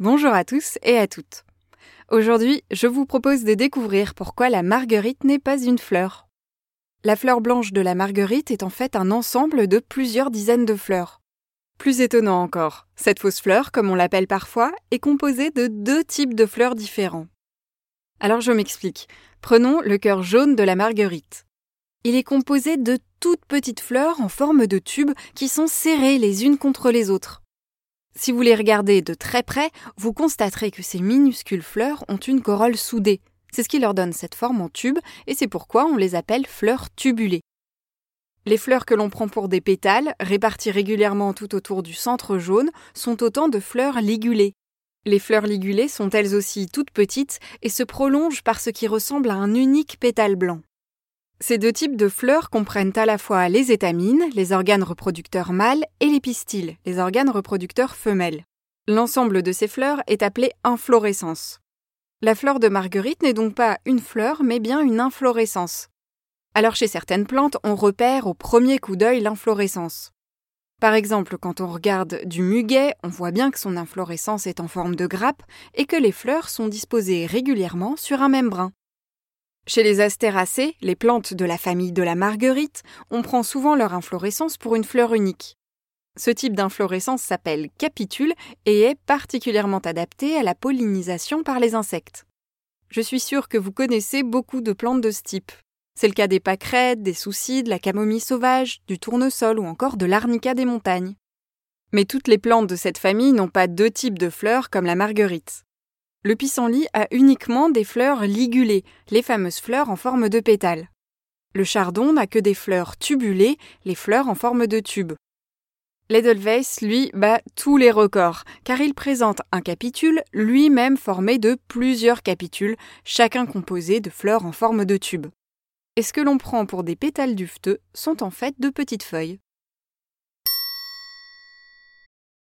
Bonjour à tous et à toutes. Aujourd'hui, je vous propose de découvrir pourquoi la marguerite n'est pas une fleur. La fleur blanche de la marguerite est en fait un ensemble de plusieurs dizaines de fleurs. Plus étonnant encore, cette fausse fleur, comme on l'appelle parfois, est composée de deux types de fleurs différents. Alors je m'explique. Prenons le cœur jaune de la marguerite. Il est composé de toutes petites fleurs en forme de tube qui sont serrées les unes contre les autres. Si vous les regardez de très près, vous constaterez que ces minuscules fleurs ont une corolle soudée. C'est ce qui leur donne cette forme en tube, et c'est pourquoi on les appelle fleurs tubulées. Les fleurs que l'on prend pour des pétales, réparties régulièrement tout autour du centre jaune, sont autant de fleurs ligulées. Les fleurs ligulées sont elles aussi toutes petites et se prolongent par ce qui ressemble à un unique pétale blanc. Ces deux types de fleurs comprennent à la fois les étamines, les organes reproducteurs mâles, et les pistils, les organes reproducteurs femelles. L'ensemble de ces fleurs est appelé inflorescence. La fleur de marguerite n'est donc pas une fleur, mais bien une inflorescence. Alors chez certaines plantes, on repère au premier coup d'œil l'inflorescence. Par exemple, quand on regarde du muguet, on voit bien que son inflorescence est en forme de grappe et que les fleurs sont disposées régulièrement sur un même brin. Chez les astéracées, les plantes de la famille de la marguerite, on prend souvent leur inflorescence pour une fleur unique. Ce type d'inflorescence s'appelle capitule et est particulièrement adapté à la pollinisation par les insectes. Je suis sûre que vous connaissez beaucoup de plantes de ce type. C'est le cas des pâquerettes, des soucis, de la camomille sauvage, du tournesol ou encore de l'arnica des montagnes. Mais toutes les plantes de cette famille n'ont pas deux types de fleurs comme la marguerite. Le pissenlit a uniquement des fleurs ligulées, les fameuses fleurs en forme de pétales. Le chardon n'a que des fleurs tubulées, les fleurs en forme de tube. L'Edelweiss, lui, bat tous les records, car il présente un capitule lui-même formé de plusieurs capitules, chacun composé de fleurs en forme de tube. Et ce que l'on prend pour des pétales dufteux sont en fait de petites feuilles.